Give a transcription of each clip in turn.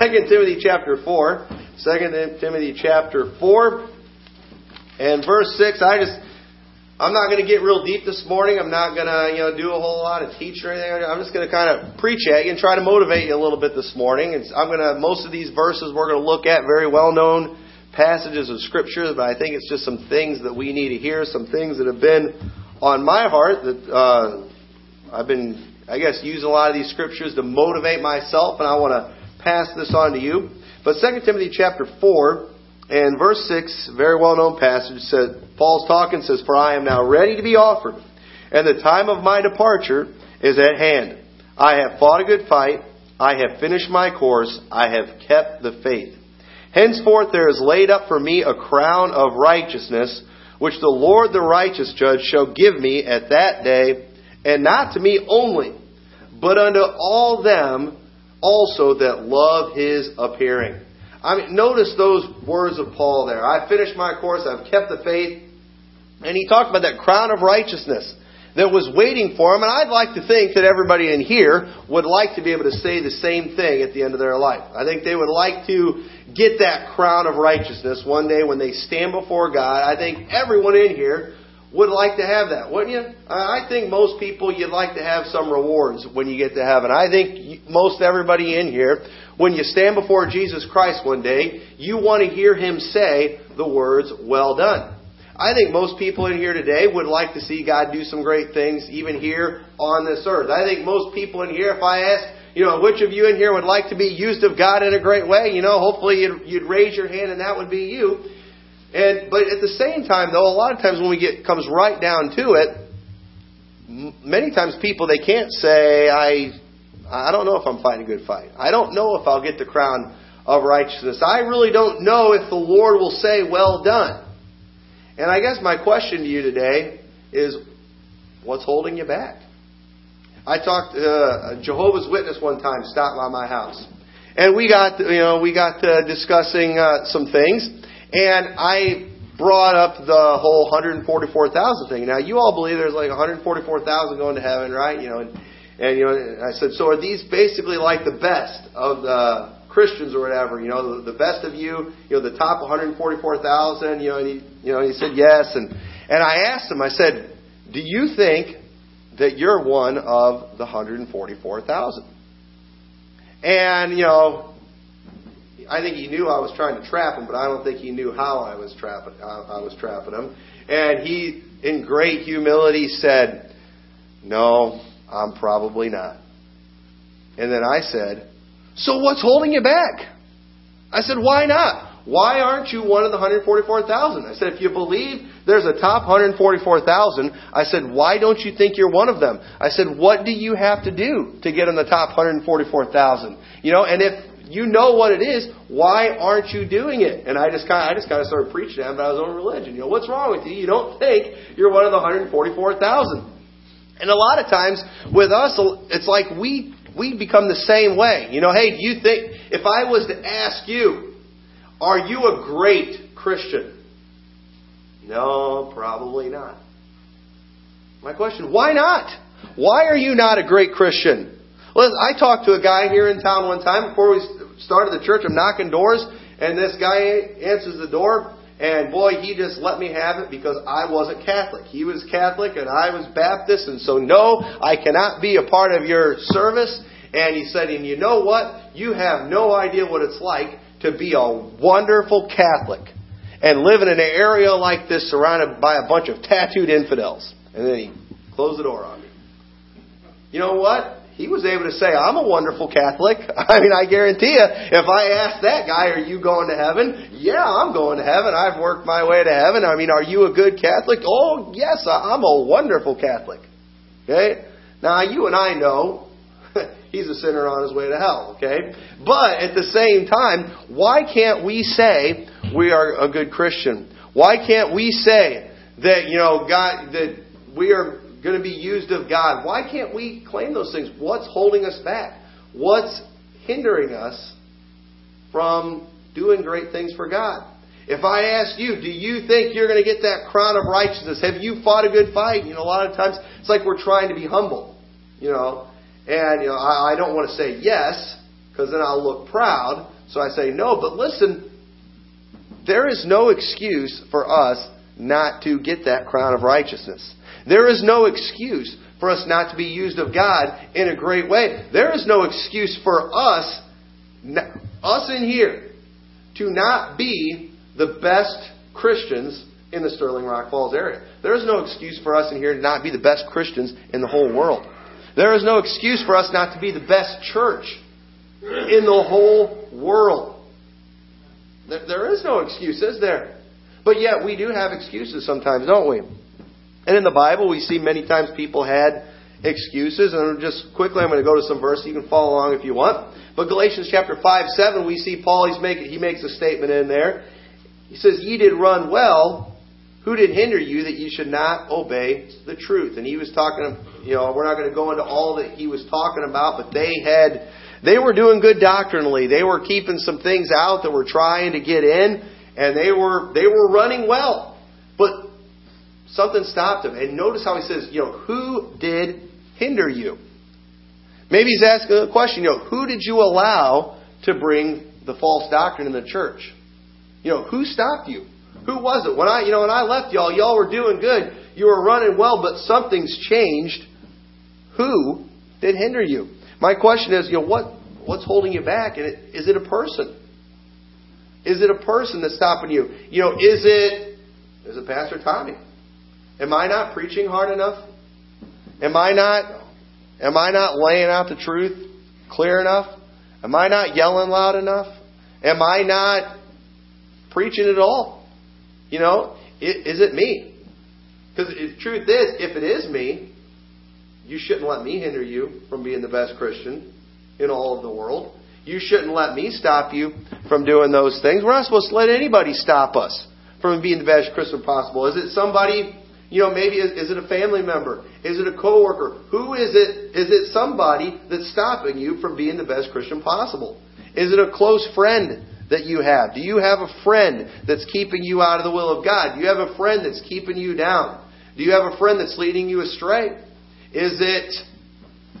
Second Timothy chapter 4. Second Timothy chapter 4 and verse 6. I just I'm not going to get real deep this morning. I'm not going to, you know, do a whole lot of teaching or anything. I'm just going to kind of preach at you and try to motivate you a little bit this morning. And I'm going to most of these verses we're going to look at very well-known passages of scripture, but I think it's just some things that we need to hear, some things that have been on my heart that uh, I've been, I guess, using a lot of these scriptures to motivate myself, and I want to pass this on to you. But 2 Timothy chapter 4 and verse 6, very well known passage, says, Paul's talking, says, For I am now ready to be offered, and the time of my departure is at hand. I have fought a good fight, I have finished my course, I have kept the faith. Henceforth there is laid up for me a crown of righteousness, which the Lord the righteous judge shall give me at that day, and not to me only, but unto all them also that love his appearing. I mean, notice those words of Paul there. I finished my course, I've kept the faith. And he talked about that crown of righteousness that was waiting for him. And I'd like to think that everybody in here would like to be able to say the same thing at the end of their life. I think they would like to get that crown of righteousness one day when they stand before God. I think everyone in here would like to have that, wouldn't you? I think most people you'd like to have some rewards when you get to heaven. I think most everybody in here, when you stand before Jesus Christ one day, you want to hear Him say the words, well done. I think most people in here today would like to see God do some great things even here on this earth. I think most people in here, if I ask, you know, which of you in here would like to be used of God in a great way, you know, hopefully you'd, you'd raise your hand and that would be you. And but at the same time, though, a lot of times when we get comes right down to it, many times people they can't say I I don't know if I'm fighting a good fight. I don't know if I'll get the crown of righteousness. I really don't know if the Lord will say, "Well done." And I guess my question to you today is, what's holding you back? I talked to uh, Jehovah's Witness one time, stopped by my house, and we got you know we got uh, discussing uh, some things. And I brought up the whole 144,000 thing. Now, you all believe there's like 144,000 going to heaven, right? You know, and, and you know, I said, so are these basically like the best of the Christians or whatever? You know, the, the best of you, you know, the top 144,000. You know, and he, you know, he said yes. And and I asked him, I said, do you think that you're one of the 144,000? And you know, I think he knew I was trying to trap him, but I don't think he knew how I was trapping I was trapping him. And he, in great humility, said, "No, I'm probably not." And then I said, "So what's holding you back?" I said, "Why not? Why aren't you one of the 144,000?" I said, "If you believe there's a top 144,000, I said, why don't you think you're one of them?" I said, "What do you have to do to get in the top 144,000?" You know, and if you know what it is. Why aren't you doing it? And I just kind of, I just kind of started preaching him about his own religion. You know, what's wrong with you? You don't think you're one of the 144,000. And a lot of times with us, it's like we we become the same way. You know, hey, do you think if I was to ask you, are you a great Christian? No, probably not. My question, why not? Why are you not a great Christian? Well, I talked to a guy here in town one time before we started the church. I'm knocking doors, and this guy answers the door, and boy, he just let me have it because I wasn't Catholic. He was Catholic, and I was Baptist, and so no, I cannot be a part of your service. And he said, and you know what? You have no idea what it's like to be a wonderful Catholic and live in an area like this surrounded by a bunch of tattooed infidels. And then he closed the door on me. You know what? He was able to say, I'm a wonderful Catholic. I mean, I guarantee you, if I asked that guy, are you going to heaven? Yeah, I'm going to heaven. I've worked my way to heaven. I mean, are you a good Catholic? Oh, yes, I'm a wonderful Catholic. Okay? Now, you and I know he's a sinner on his way to hell, okay? But at the same time, why can't we say we are a good Christian? Why can't we say that, you know, God, that we are going to be used of God. Why can't we claim those things? What's holding us back? What's hindering us from doing great things for God? If I ask you, do you think you're going to get that crown of righteousness? Have you fought a good fight? You know, a lot of times it's like we're trying to be humble, you know. And, you know, I, I don't want to say yes because then I'll look proud. So I say no. But listen, there is no excuse for us not to get that crown of righteousness. There is no excuse for us not to be used of God in a great way. There is no excuse for us, us in here, to not be the best Christians in the Sterling Rock Falls area. There is no excuse for us in here to not be the best Christians in the whole world. There is no excuse for us not to be the best church in the whole world. There is no excuse, is there? But yet we do have excuses sometimes, don't we? And in the Bible, we see many times people had excuses. And just quickly, I'm going to go to some verses. You can follow along if you want. But Galatians chapter 5, 7, we see Paul, he's make, he makes a statement in there. He says, Ye did run well. Who did hinder you that you should not obey the truth? And he was talking, you know, we're not going to go into all that he was talking about, but they had, they were doing good doctrinally. They were keeping some things out that were trying to get in, and they were, they were running well. But something stopped him. And notice how he says, you know, who did hinder you? Maybe he's asking a question, you know, who did you allow to bring the false doctrine in the church? You know, who stopped you? Who was it? When I, you know, when I left y'all, y'all were doing good. You were running well, but something's changed. Who did hinder you? My question is, you know, what what's holding you back? And is it a person? Is it a person that's stopping you? You know, is it is it Pastor Tommy? Am I not preaching hard enough? Am I not am I not laying out the truth clear enough? Am I not yelling loud enough? Am I not preaching at all? You know, is it me? Because the truth is, if it is me, you shouldn't let me hinder you from being the best Christian in all of the world. You shouldn't let me stop you from doing those things. We're not supposed to let anybody stop us from being the best Christian possible. Is it somebody, you know, maybe is, it a family member? Is it a coworker? Who is it? Is it somebody that's stopping you from being the best Christian possible? Is it a close friend that you have? Do you have a friend that's keeping you out of the will of God? Do you have a friend that's keeping you down? Do you have a friend that's leading you astray? Is it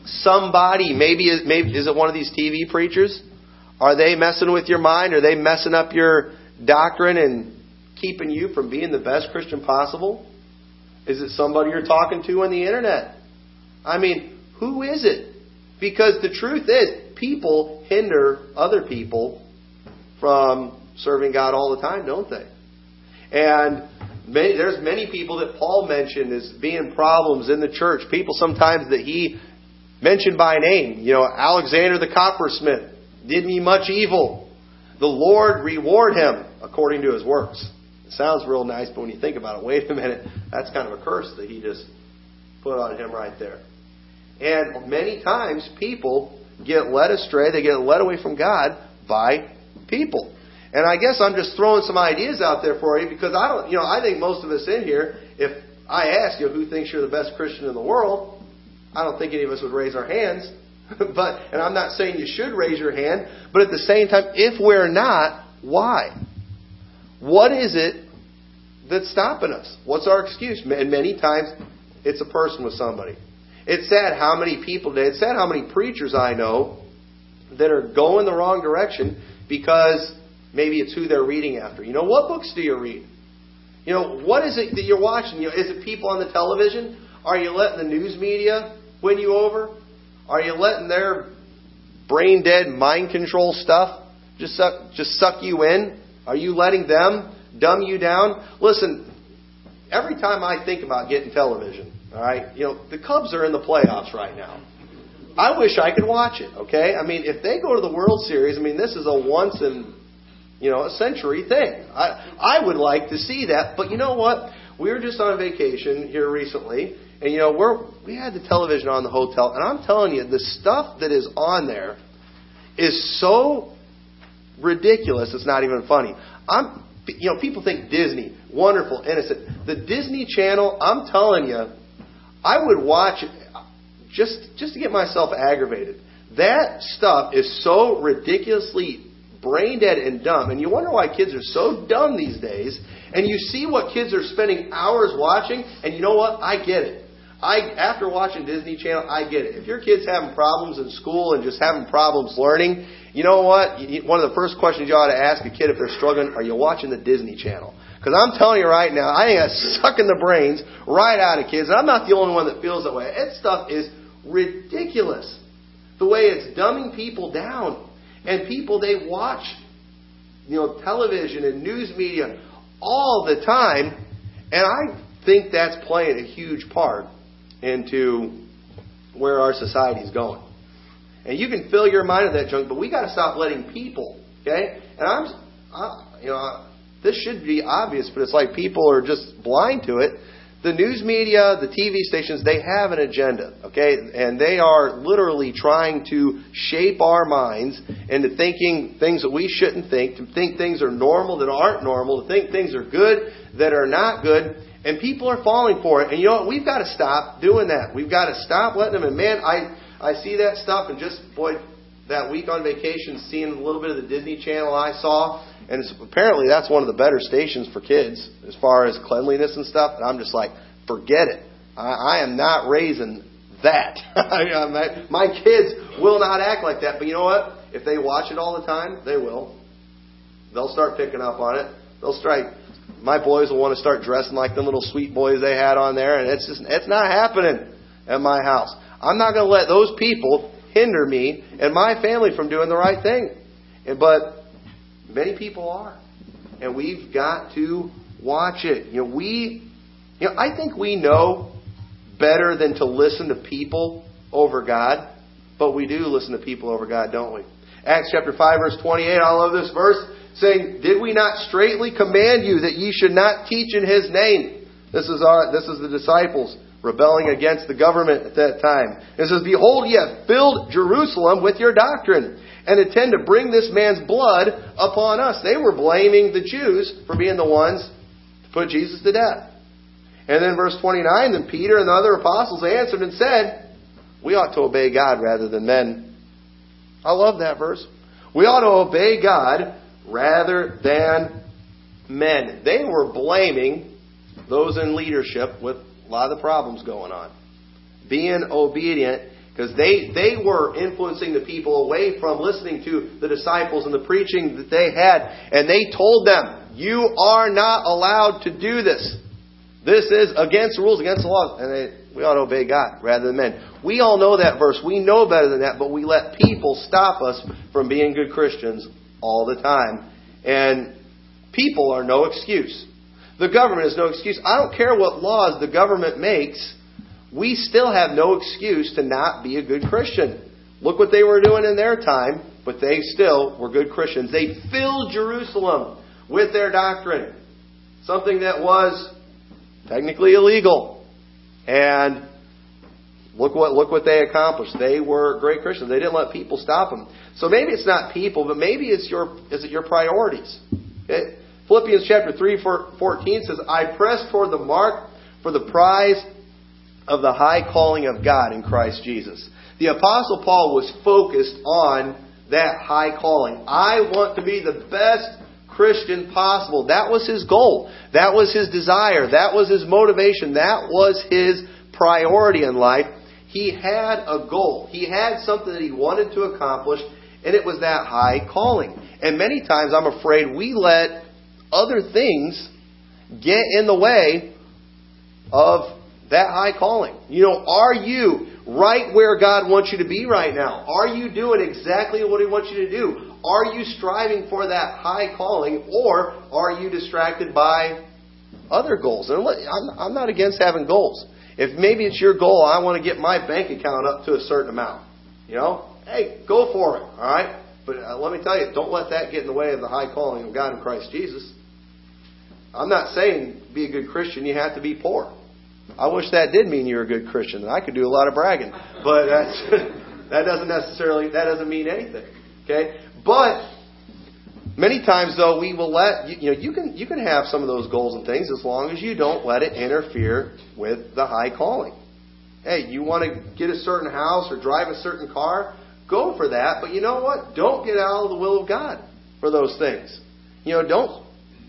somebody? Maybe, maybe is it one of these TV preachers? Are they messing with your mind? Are they messing up your doctrine and keeping you from being the best Christian possible? Is it somebody you're talking to on the internet? I mean, who is it? Because the truth is, people hinder other people from serving God all the time, don't they? And many, there's many people that Paul mentioned as being problems in the church. People sometimes that he mentioned by name. You know, Alexander the coppersmith did me much evil. The Lord reward him according to his works. It sounds real nice, but when you think about it, wait a minute, that's kind of a curse that he just put on him right there. And many times people get led astray, they get led away from God by people. And I guess I'm just throwing some ideas out there for you because I don't, you know, I think most of us in here, if I ask you who thinks you're the best Christian in the world, I don't think any of us would raise our hands. but, and I'm not saying you should raise your hand, but at the same time, if we're not, why? What is it that's stopping us? What's our excuse? And many times, it's a person with somebody. It's sad how many people it's sad how many preachers I know that are going the wrong direction because maybe it's who they're reading after. You know, what books do you read? You know, what is it that you're watching? You know, is it people on the television? Are you letting the news media win you over? Are you letting their brain dead mind control stuff just suck, just suck you in? Are you letting them dumb you down? Listen, every time I think about getting television, all right, you know, the Cubs are in the playoffs right now. I wish I could watch it. Okay, I mean, if they go to the World Series, I mean, this is a once in you know a century thing. I I would like to see that, but you know what? We were just on vacation here recently, and you know we're we had the television on the hotel, and I'm telling you, the stuff that is on there is so ridiculous. It's not even funny. I'm you know people think Disney wonderful, innocent. The Disney Channel, I'm telling you, I would watch just just to get myself aggravated. That stuff is so ridiculously brain dead and dumb, and you wonder why kids are so dumb these days. And you see what kids are spending hours watching, and you know what? I get it. I after watching Disney Channel, I get it. If your kid's having problems in school and just having problems learning, you know what? One of the first questions you ought to ask a kid if they're struggling: Are you watching the Disney Channel? Because I'm telling you right now, I think that's sucking the brains right out of kids. And I'm not the only one that feels that way. That stuff is ridiculous. The way it's dumbing people down. And people, they watch, you know, television and news media all the time. And I think that's playing a huge part into where our society is going. And you can fill your mind with that junk, but we got to stop letting people, okay? And I'm, I, you know, this should be obvious, but it's like people are just blind to it. The news media, the TV stations, they have an agenda, okay? And they are literally trying to shape our minds into thinking things that we shouldn't think, to think things are normal that aren't normal, to think things are good that are not good. And people are falling for it. And you know what? We've got to stop doing that. We've got to stop letting them. And man, I, I see that stuff and just, boy, that week on vacation, seeing a little bit of the Disney Channel I saw, and apparently that's one of the better stations for kids as far as cleanliness and stuff. And I'm just like, forget it. I, I am not raising that. my, my kids will not act like that. But you know what? If they watch it all the time, they will. They'll start picking up on it. They'll start. My boys will want to start dressing like the little sweet boys they had on there, and it's just it's not happening at my house. I'm not going to let those people hinder me and my family from doing the right thing. But many people are. And we've got to watch it. You know, we you know, I think we know better than to listen to people over God, but we do listen to people over God, don't we? Acts chapter 5 verse 28, I love this verse, saying, Did we not straightly command you that ye should not teach in his name? This is our this is the disciples rebelling against the government at that time. It says, Behold, ye have filled Jerusalem with your doctrine, and intend to bring this man's blood upon us. They were blaming the Jews for being the ones to put Jesus to death. And then verse 29, then Peter and the other apostles answered and said, We ought to obey God rather than men. I love that verse. We ought to obey God rather than men. They were blaming those in leadership with a lot of the problems going on. Being obedient, because they, they were influencing the people away from listening to the disciples and the preaching that they had. And they told them, You are not allowed to do this. This is against the rules, against the laws. And they, we ought to obey God rather than men. We all know that verse. We know better than that, but we let people stop us from being good Christians all the time. And people are no excuse. The government is no excuse. I don't care what laws the government makes, we still have no excuse to not be a good Christian. Look what they were doing in their time, but they still were good Christians. They filled Jerusalem with their doctrine, something that was technically illegal. And look what look what they accomplished. They were great Christians. They didn't let people stop them. So maybe it's not people, but maybe it's your is it your priorities. Philippians chapter 3, 14 says, I press toward the mark for the prize of the high calling of God in Christ Jesus. The Apostle Paul was focused on that high calling. I want to be the best Christian possible. That was his goal. That was his desire. That was his motivation. That was his priority in life. He had a goal. He had something that he wanted to accomplish, and it was that high calling. And many times I'm afraid we let other things get in the way of that high calling. You know, are you right where God wants you to be right now? Are you doing exactly what He wants you to do? Are you striving for that high calling, or are you distracted by other goals? And I'm not against having goals. If maybe it's your goal, I want to get my bank account up to a certain amount. You know, hey, go for it. All right. But uh, let me tell you, don't let that get in the way of the high calling of God in Christ Jesus. I'm not saying be a good Christian, you have to be poor. I wish that did mean you're a good Christian. I could do a lot of bragging, but that's, that doesn't necessarily that doesn't mean anything. Okay, but many times though we will let you, you know you can you can have some of those goals and things as long as you don't let it interfere with the high calling. Hey, you want to get a certain house or drive a certain car, go for that. But you know what? Don't get out of the will of God for those things. You know, don't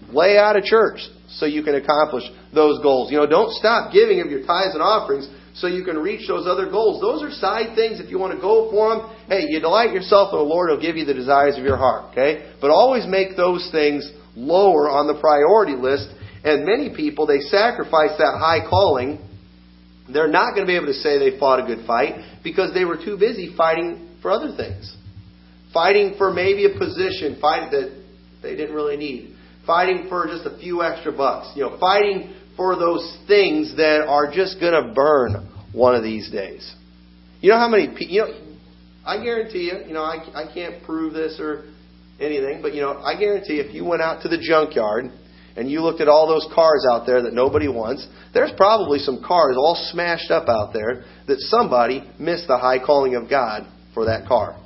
Lay out a church so you can accomplish those goals. You know, don't stop giving of your tithes and offerings so you can reach those other goals. Those are side things if you want to go for them. Hey, you delight yourself in the Lord, He'll give you the desires of your heart, okay? But always make those things lower on the priority list. And many people, they sacrifice that high calling. They're not going to be able to say they fought a good fight because they were too busy fighting for other things. Fighting for maybe a position, fighting that they didn't really need. Fighting for just a few extra bucks. You know, fighting for those things that are just going to burn one of these days. You know how many people, you know, I guarantee you, you know, I, I can't prove this or anything, but, you know, I guarantee if you went out to the junkyard and you looked at all those cars out there that nobody wants, there's probably some cars all smashed up out there that somebody missed the high calling of God for that car.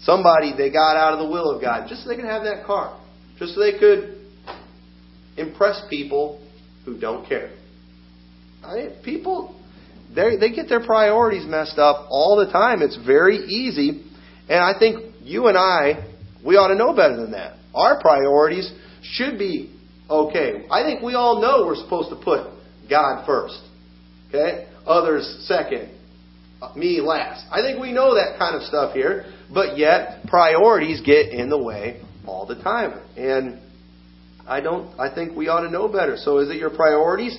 Somebody, they got out of the will of God just so they could have that car. Just so they could impress people who don't care. I people, they they get their priorities messed up all the time. It's very easy, and I think you and I, we ought to know better than that. Our priorities should be okay. I think we all know we're supposed to put God first, okay, others second, uh, me last. I think we know that kind of stuff here, but yet priorities get in the way all the time, and I don't. I think we ought to know better. So, is it your priorities?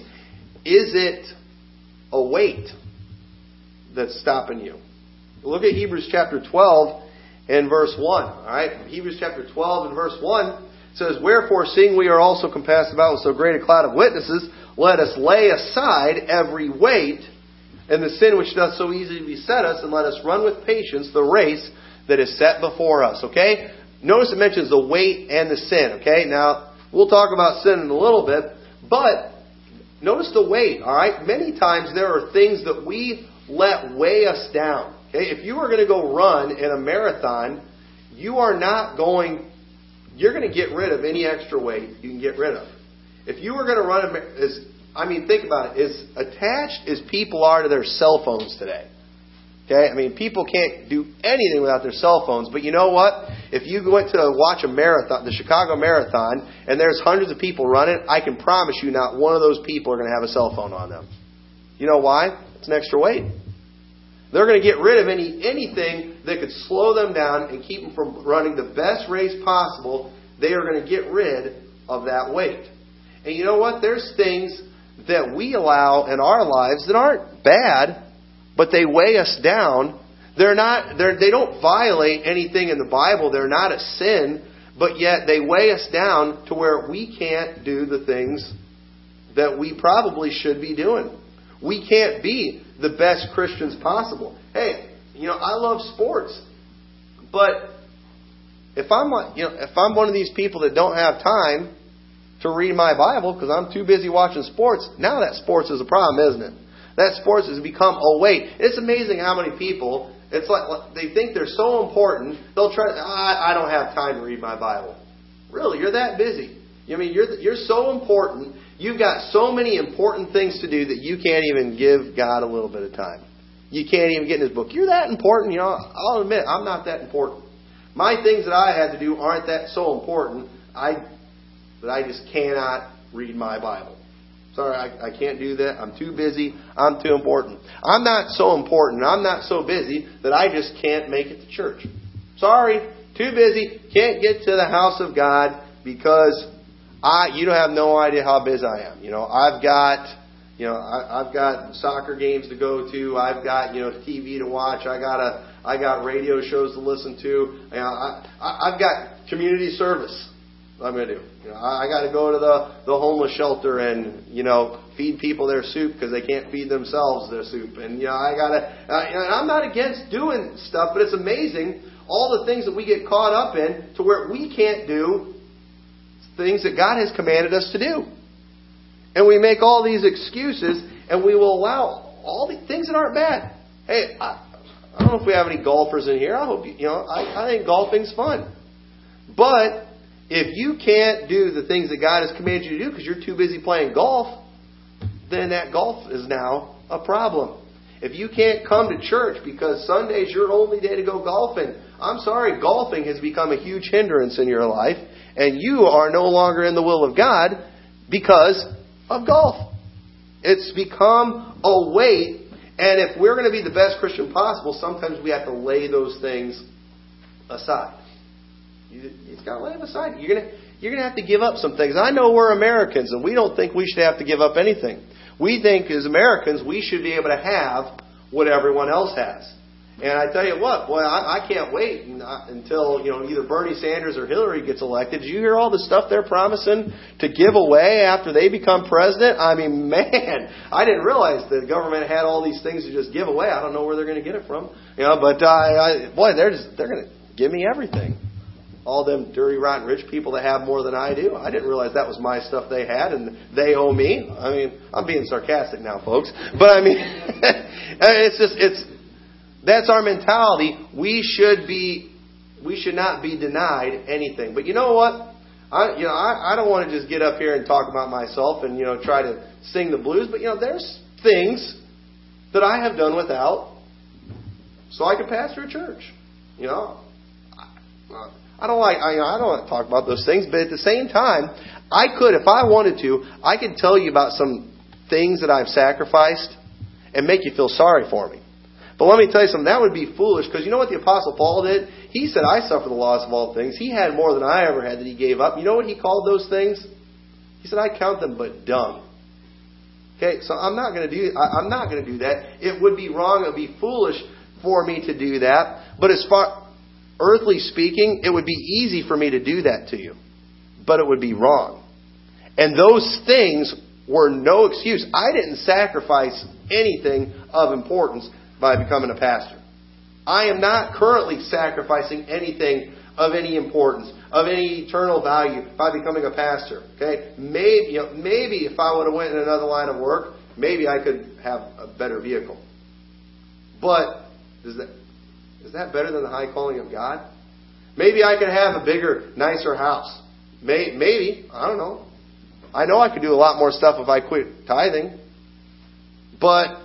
Is it a weight that's stopping you? Look at Hebrews chapter 12 and verse 1. All right? Hebrews chapter 12 and verse 1 says, Wherefore, seeing we are also compassed about with so great a cloud of witnesses, let us lay aside every weight and the sin which doth so easily beset us, and let us run with patience the race that is set before us. Okay? Notice it mentions the weight and the sin. Okay? Now, We'll talk about sin in a little bit, but notice the weight, all right? Many times there are things that we let weigh us down. Okay? If you are going to go run in a marathon, you are not going you're going to get rid of any extra weight you can get rid of. If you were going to run as I mean, think about it. As attached as people are to their cell phones today, Okay? I mean, people can't do anything without their cell phones. But you know what? If you went to watch a marathon, the Chicago Marathon, and there's hundreds of people running, I can promise you not one of those people are going to have a cell phone on them. You know why? It's an extra weight. They're going to get rid of any anything that could slow them down and keep them from running the best race possible. They are going to get rid of that weight. And you know what? There's things that we allow in our lives that aren't bad, but they weigh us down. They're not, they're, they don't violate anything in the Bible. They're not a sin, but yet they weigh us down to where we can't do the things that we probably should be doing. We can't be the best Christians possible. Hey, you know, I love sports, but if I'm, you know, if I'm one of these people that don't have time to read my Bible because I'm too busy watching sports, now that sports is a problem, isn't it? That sports has become a weight. It's amazing how many people, it's like they think they're so important, they'll try, I, I don't have time to read my Bible. Really, you're that busy. I mean, you're, you're so important. You've got so many important things to do that you can't even give God a little bit of time. You can't even get in His book. You're that important. You know, I'll admit, I'm not that important. My things that I had to do aren't that so important. I that I just cannot read my Bible. Sorry, I, I can't do that. I'm too busy. I'm too important. I'm not so important. I'm not so busy that I just can't make it to church. Sorry, too busy. Can't get to the house of God because I. You don't have no idea how busy I am. You know, I've got. You know, I, I've got soccer games to go to. I've got you know TV to watch. I got a. I got radio shows to listen to. You know, I, I've got community service. I'm going to do. You know, I, I got to go to the the homeless shelter and you know feed people their soup because they can't feed themselves their soup. And you know, I got to. And I'm not against doing stuff, but it's amazing all the things that we get caught up in to where we can't do things that God has commanded us to do. And we make all these excuses, and we will allow all the things that aren't bad. Hey, I, I don't know if we have any golfers in here. I hope you, you know. I, I think golfing's fun, but if you can't do the things that God has commanded you to do because you're too busy playing golf, then that golf is now a problem. If you can't come to church because Sunday's your only day to go golfing, I'm sorry, golfing has become a huge hindrance in your life, and you are no longer in the will of God because of golf. It's become a weight. And if we're going to be the best Christian possible, sometimes we have to lay those things aside. You, you've got to lay them aside. You're to, you're to have to give up some things. I know we're Americans, and we don't think we should have to give up anything. We think as Americans, we should be able to have what everyone else has. And I tell you what, boy, I, I can't wait until you know either Bernie Sanders or Hillary gets elected. Did you hear all the stuff they're promising to give away after they become president? I mean, man, I didn't realize the government had all these things to just give away. I don't know where they're going to get it from, you know. But uh, I, boy, they're just they're going to give me everything. All them dirty, rotten, rich people that have more than I do. I didn't realize that was my stuff they had, and they owe me. I mean, I'm being sarcastic now, folks, but I mean, uh, it's just it's that's our mentality. We should be, we should not be denied anything. But you know what? I, you know, I, I don't want to just get up here and talk about myself and you know try to sing the blues. But you know, there's things that I have done without, so I can pastor a church. You know, I don't like I, I don't want to talk about those things, but at the same time, I could, if I wanted to, I could tell you about some things that I've sacrificed and make you feel sorry for me. But let me tell you something, that would be foolish because you know what the Apostle Paul did? He said, I suffer the loss of all things. He had more than I ever had that he gave up. You know what he called those things? He said, I count them but dung. Okay, so I'm not going to do I, I'm not going to do that. It would be wrong, it would be foolish for me to do that. But as far earthly speaking, it would be easy for me to do that to you. But it would be wrong. And those things were no excuse. I didn't sacrifice anything of importance by becoming a pastor. I am not currently sacrificing anything of any importance, of any eternal value by becoming a pastor. Okay? Maybe, you know, maybe if I would have went in another line of work, maybe I could have a better vehicle. But is that is that better than the high calling of God? Maybe I could have a bigger, nicer house. May, maybe I don't know. I know I could do a lot more stuff if I quit tithing. But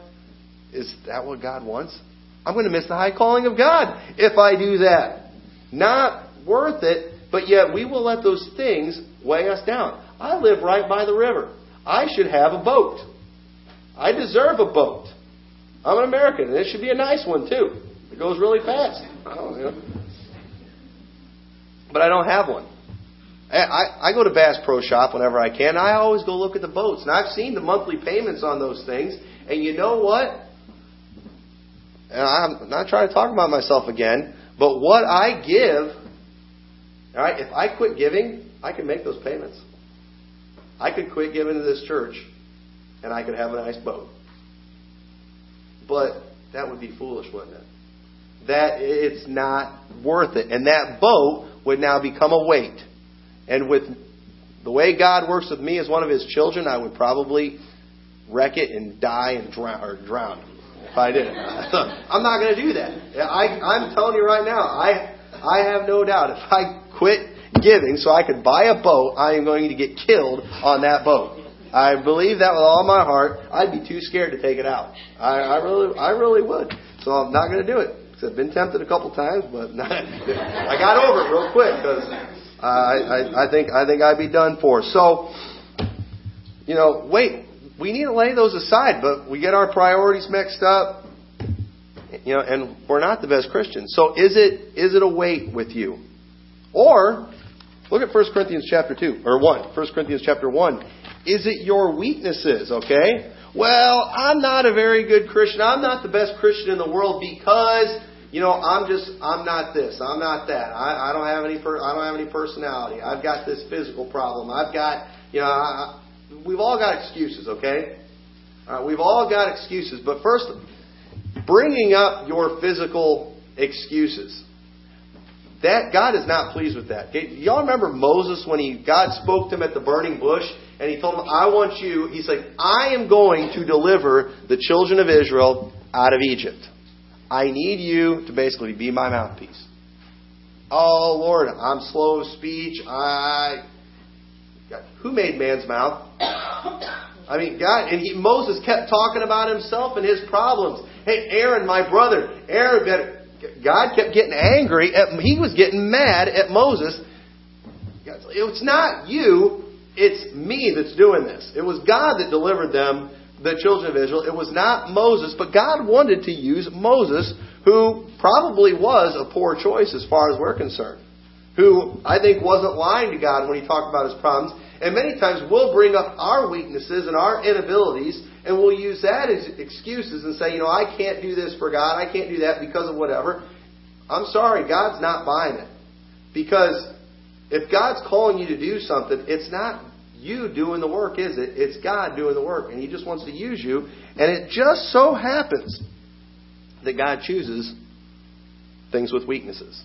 is that what God wants? I'm going to miss the high calling of God if I do that. Not worth it, but yet we will let those things weigh us down. I live right by the river. I should have a boat. I deserve a boat. I'm an American, and it should be a nice one too. It goes really fast. I don't know. But I don't have one. I, I go to Bass Pro Shop whenever I can. I always go look at the boats. And I've seen the monthly payments on those things. And you know what? and I'm not trying to talk about myself again, but what I give, all right, if I quit giving, I can make those payments. I could quit giving to this church, and I could have a nice boat. But that would be foolish, wouldn't it? That it's not worth it. And that boat would now become a weight. And with the way God works with me as one of His children, I would probably wreck it and die and drown, or drown if I did. I'm not going to do that. I, I'm telling you right now, I, I have no doubt if I quit giving so I could buy a boat, I am going to get killed on that boat. I believe that with all my heart. I'd be too scared to take it out. I, I really, I really would. So I'm not going to do it. I've been tempted a couple times, but not, I got over it real quick because I, I, I think I think I'd be done for. So, you know, wait, we need to lay those aside, but we get our priorities mixed up, you know, and we're not the best Christians. So is it is it a weight with you? Or look at 1 Corinthians chapter 2 or 1, 1 Corinthians chapter 1. Is it your weaknesses, okay? Well, I'm not a very good Christian. I'm not the best Christian in the world because you know, I'm just, I'm not this, I'm not that. I, I don't have any, per, I don't have any personality. I've got this physical problem. I've got, you know, I, we've all got excuses, okay? All right, we've all got excuses. But first, bringing up your physical excuses. That God is not pleased with that. Okay? Y'all remember Moses when he God spoke to him at the burning bush and he told him, "I want you." He's like, "I am going to deliver the children of Israel out of Egypt. I need you to basically be my mouthpiece." Oh Lord, I'm slow of speech. I who made man's mouth? I mean, God, and he, Moses kept talking about himself and his problems. Hey, Aaron, my brother, Aaron, better. God kept getting angry. At, he was getting mad at Moses. It's not you, it's me that's doing this. It was God that delivered them the children of Israel. It was not Moses, but God wanted to use Moses, who probably was a poor choice as far as we're concerned. Who I think wasn't lying to God when he talked about his problems. And many times we'll bring up our weaknesses and our inabilities, and we'll use that as excuses and say, you know, I can't do this for God, I can't do that because of whatever. I'm sorry, God's not buying it. Because if God's calling you to do something, it's not you doing the work, is it? It's God doing the work, and He just wants to use you. And it just so happens that God chooses things with weaknesses.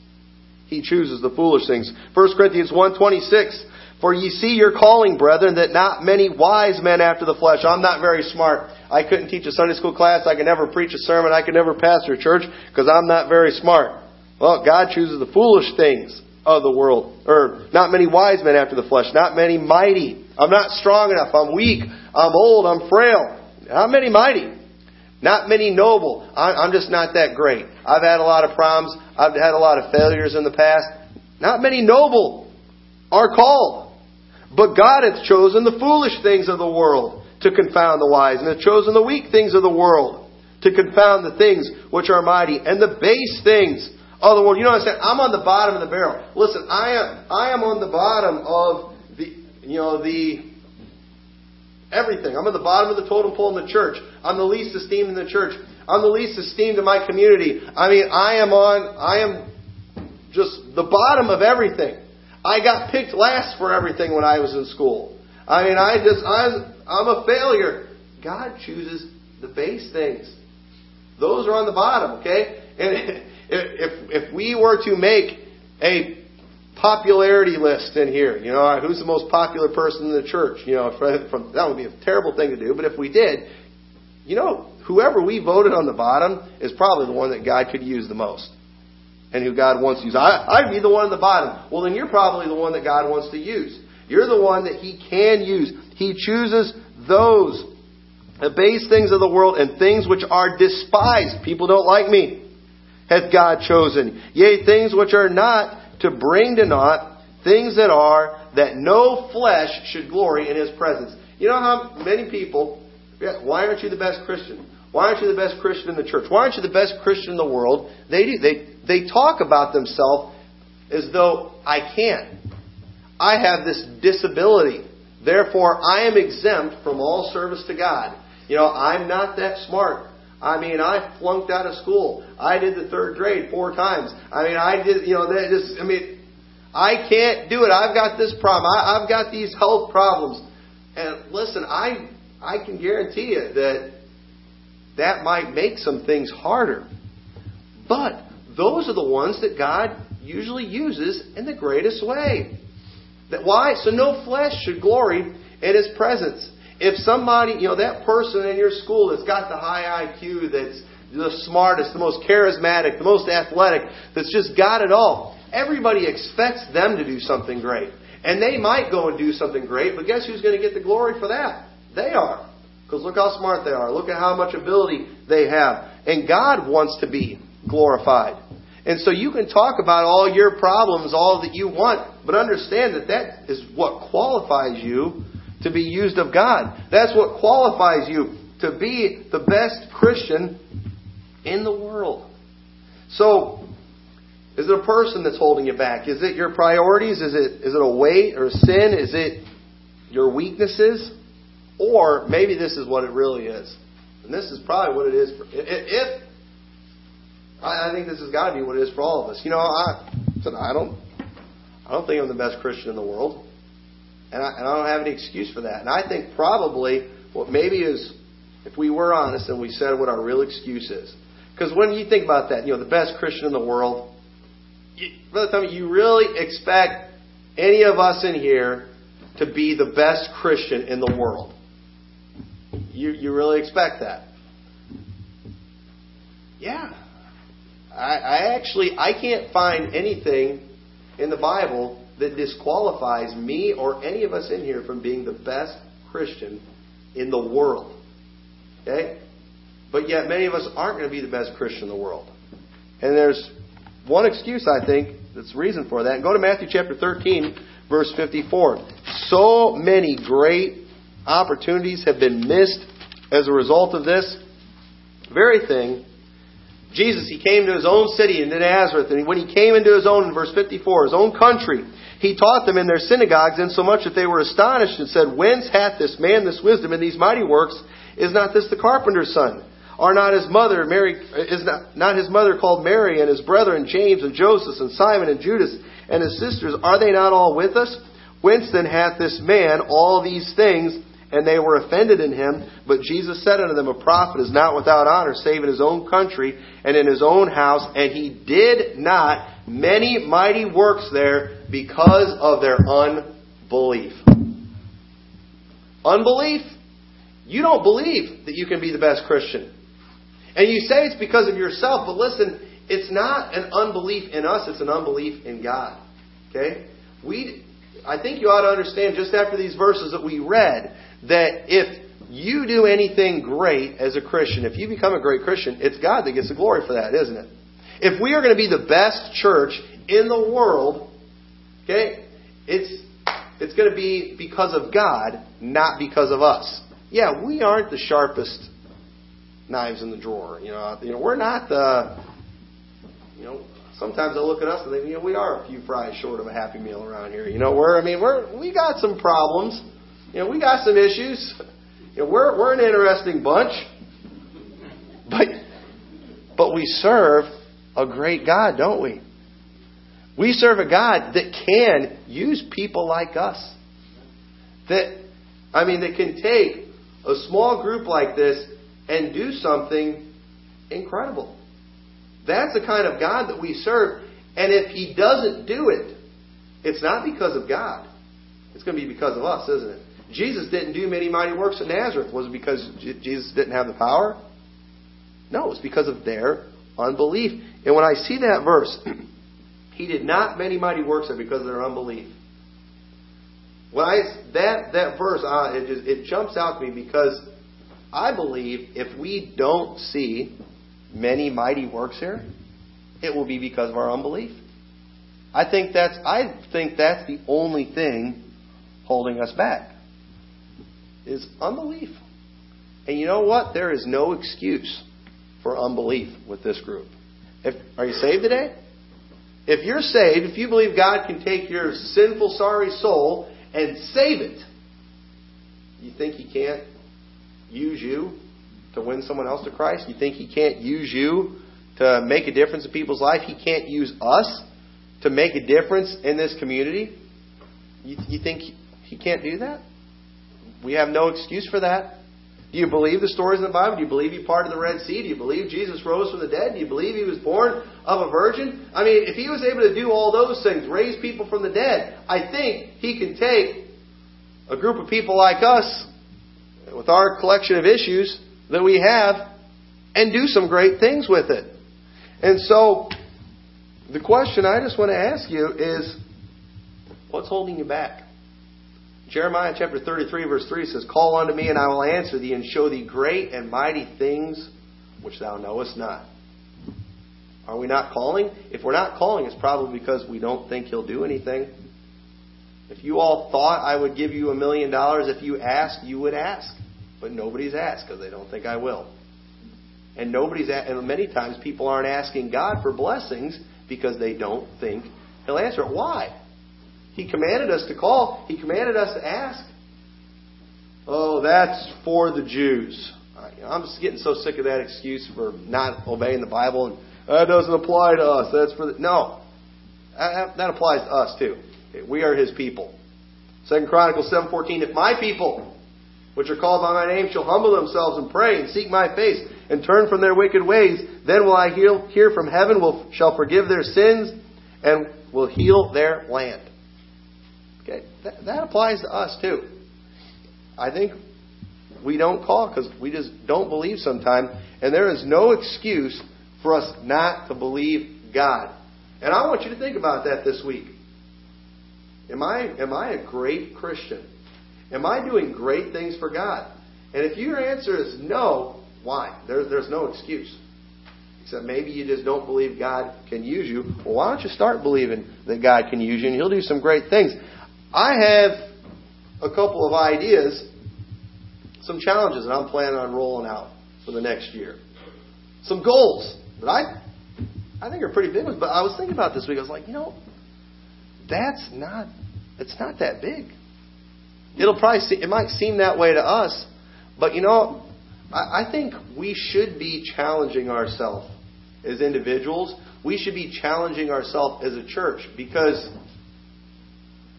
He chooses the foolish things. 1 Corinthians 1.26 For ye see your calling, brethren, that not many wise men after the flesh. I'm not very smart. I couldn't teach a Sunday school class. I could never preach a sermon. I could never pastor a church because I'm not very smart. Well, God chooses the foolish things of the world. Or not many wise men after the flesh, not many mighty. I'm not strong enough. I'm weak. I'm old. I'm frail. Not many mighty. Not many noble. I'm just not that great. I've had a lot of problems. I've had a lot of failures in the past. Not many noble are called. But God hath chosen the foolish things of the world to confound the wise, and hath chosen the weak things of the world to confound the things which are mighty, and the base things of the world. You know what I'm saying? I'm on the bottom of the barrel. Listen, I am I am on the bottom of the you know the everything. I'm at the bottom of the totem pole in the church. I'm the least esteemed in the church. I'm the least esteemed in my community. I mean, I am on I am just the bottom of everything. I got picked last for everything when I was in school. I mean, I just I'm I'm a failure. God chooses the base things. Those are on the bottom, okay? And if, if we were to make a popularity list in here, you know, who's the most popular person in the church, you know, from, from, that would be a terrible thing to do, but if we did, you know, whoever we voted on the bottom is probably the one that God could use the most. And who God wants to use. I, I'd be the one on the bottom. Well, then you're probably the one that God wants to use. You're the one that He can use. He chooses those the base things of the world and things which are despised. People don't like me hath God chosen. Yea, things which are not to bring to naught things that are, that no flesh should glory in his presence. You know how many people, why aren't you the best Christian? Why aren't you the best Christian in the church? Why aren't you the best Christian in the world? They do, they they talk about themselves as though I can't. I have this disability. Therefore, I am exempt from all service to God. You know, I'm not that smart. I mean, I flunked out of school. I did the third grade four times. I mean, I did, you know, that just, I mean, I can't do it. I've got this problem. I, I've got these health problems. And listen, I, I can guarantee you that that might make some things harder. But those are the ones that God usually uses in the greatest way. That why? So no flesh should glory in His presence. If somebody, you know, that person in your school that's got the high IQ, that's the smartest, the most charismatic, the most athletic, that's just got it all, everybody expects them to do something great. And they might go and do something great, but guess who's going to get the glory for that? They are. Because look how smart they are. Look at how much ability they have. And God wants to be glorified. And so you can talk about all your problems, all that you want, but understand that that is what qualifies you to be used of God. That's what qualifies you to be the best Christian in the world. So, is it a person that's holding you back? Is it your priorities? Is it is it a weight or a sin? Is it your weaknesses? Or maybe this is what it really is. And this is probably what it is. For, if I think this has got to be what it is for all of us. You know, I I don't I don't think I'm the best Christian in the world. And I, and I don't have any excuse for that. And I think probably what maybe is, if we were honest and we said what our real excuse is. Because when you think about that, you know, the best Christian in the world, you, Brother Tommy, you really expect any of us in here to be the best Christian in the world. You, you really expect that. Yeah. I, I actually I can't find anything in the Bible that disqualifies me or any of us in here from being the best Christian in the world. Okay? But yet, many of us aren't going to be the best Christian in the world. And there's one excuse, I think, that's reason for that. Go to Matthew chapter 13, verse 54. So many great opportunities have been missed as a result of this very thing, Jesus, he came to his own city in Nazareth, and when he came into his own, in verse 54, his own country, he taught them in their synagogues, insomuch that they were astonished and said, Whence hath this man this wisdom and these mighty works? Is not this the carpenter's son? Are not his mother Mary is not, not his mother called Mary and his brethren James and Joseph and Simon and Judas and his sisters are they not all with us? Whence then hath this man all these things? And they were offended in him. But Jesus said unto them, A prophet is not without honor, save in his own country and in his own house. And he did not many mighty works there because of their unbelief. Unbelief? You don't believe that you can be the best Christian. And you say it's because of yourself, but listen, it's not an unbelief in us, it's an unbelief in God. Okay? We I think you ought to understand just after these verses that we read that if you do anything great as a Christian, if you become a great Christian, it's God that gets the glory for that, isn't it? If we are going to be the best church in the world, okay, it's it's going to be because of God, not because of us. Yeah, we aren't the sharpest knives in the drawer. You know, you know, we're not the you know, sometimes I look at us and think, you know, we are a few fries short of a happy meal around here. You know, we're I mean, we're we got some problems. You know, we got some issues. You know, we're we're an interesting bunch. But but we serve a great God, don't we? We serve a God that can use people like us. That I mean that can take a small group like this and do something incredible. That's the kind of God that we serve. And if He doesn't do it, it's not because of God. It's going to be because of us, isn't it? Jesus didn't do many mighty works at Nazareth. Was it because Jesus didn't have the power? No, it was because of their unbelief. And when I see that verse, He did not many mighty works there because of their unbelief. When I that that verse, uh, it just it jumps out to me because I believe if we don't see many mighty works here, it will be because of our unbelief. I think that's I think that's the only thing holding us back is unbelief. And you know what? There is no excuse for unbelief with this group. If, are you saved today? If you're saved, if you believe God can take your sinful, sorry soul and save it, you think He can't use you to win someone else to Christ? You think He can't use you to make a difference in people's life? He can't use us to make a difference in this community? You, you think He can't do that? We have no excuse for that. Do you believe the stories in the Bible? Do you believe he parted the Red Sea? Do you believe Jesus rose from the dead? Do you believe he was born of a virgin? I mean, if he was able to do all those things, raise people from the dead, I think he can take a group of people like us with our collection of issues that we have and do some great things with it. And so, the question I just want to ask you is what's holding you back? Jeremiah chapter 33, verse 3 says, Call unto me, and I will answer thee, and show thee great and mighty things which thou knowest not. Are we not calling? If we're not calling, it's probably because we don't think He'll do anything. If you all thought I would give you a million dollars if you asked, you would ask. But nobody's asked because they don't think I will. And nobody's and many times people aren't asking God for blessings because they don't think He'll answer it. Why? He commanded us to call. He commanded us to ask. Oh, that's for the Jews. I'm just getting so sick of that excuse for not obeying the Bible that doesn't apply to us. That's for the no. That applies to us too. We are His people. Second Chronicles seven fourteen. If my people, which are called by my name, shall humble themselves and pray and seek my face and turn from their wicked ways, then will I hear, hear from heaven, will shall forgive their sins, and will heal their land. Okay, that, that applies to us too. I think we don't call because we just don't believe sometimes, and there is no excuse for us not to believe God. And I want you to think about that this week. Am I am I a great Christian? Am I doing great things for God? And if your answer is no, why? There, there's no excuse. Except maybe you just don't believe God can use you. Well, why don't you start believing that God can use you and He'll do some great things? I have a couple of ideas some challenges that I'm planning on rolling out for the next year. Some goals that I I think are pretty big ones. But I was thinking about this week. I was like, you know, that's not it's not that big. It'll probably see, it might seem that way to us, but you know, I, I think we should be challenging ourselves as individuals. We should be challenging ourselves as a church because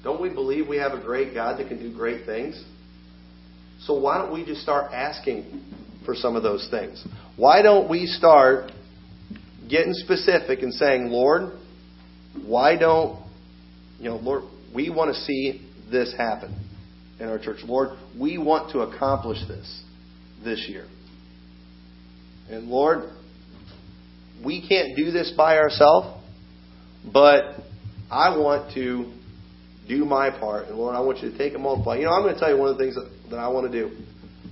don't we believe we have a great God that can do great things? So why don't we just start asking for some of those things? Why don't we start getting specific and saying, Lord, why don't, you know, Lord, we want to see this happen in our church. Lord, we want to accomplish this this year. And Lord, we can't do this by ourselves, but I want to do my part. And Lord, I want you to take and multiply. You know, I'm going to tell you one of the things that, that I want to do.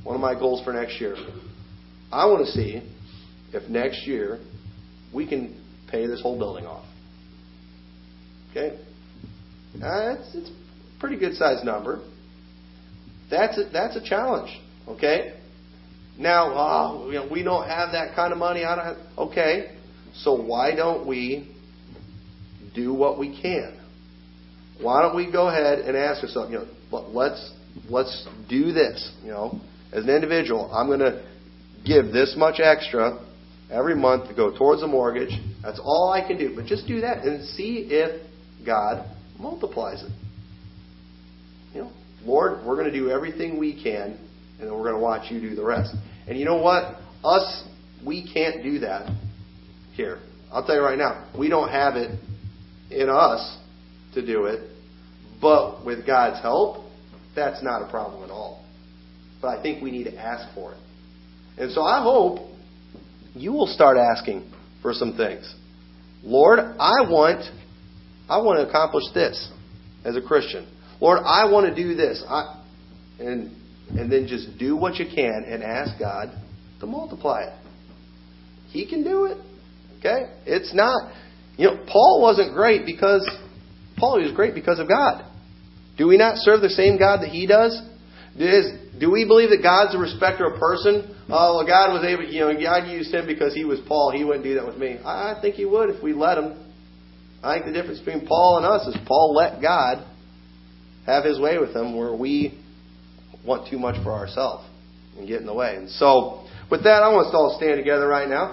One of my goals for next year. I want to see if next year we can pay this whole building off. Okay? Uh, it's, it's a pretty good sized number. That's a, that's a challenge. Okay? Now, uh, you know, we don't have that kind of money. I don't have, okay. So why don't we do what we can? Why don't we go ahead and ask ourselves, you know, let's let's do this. You know, as an individual, I'm going to give this much extra every month to go towards a mortgage. That's all I can do. But just do that and see if God multiplies it. You know, Lord, we're going to do everything we can, and then we're going to watch you do the rest. And you know what? Us, we can't do that here. I'll tell you right now, we don't have it in us to do it, but with God's help, that's not a problem at all. But I think we need to ask for it. And so I hope you will start asking for some things. Lord, I want I want to accomplish this as a Christian. Lord, I want to do this. I, and and then just do what you can and ask God to multiply it. He can do it. Okay? It's not you know, Paul wasn't great because Paul was great because of God. Do we not serve the same God that he does? Do we believe that God's a respecter of person? Oh, well, God was able, you know, God used him because he was Paul. He wouldn't do that with me. I think he would if we let him. I think the difference between Paul and us is Paul let God have his way with him where we want too much for ourselves and get in the way. And so, with that, I want us to all stand together right now.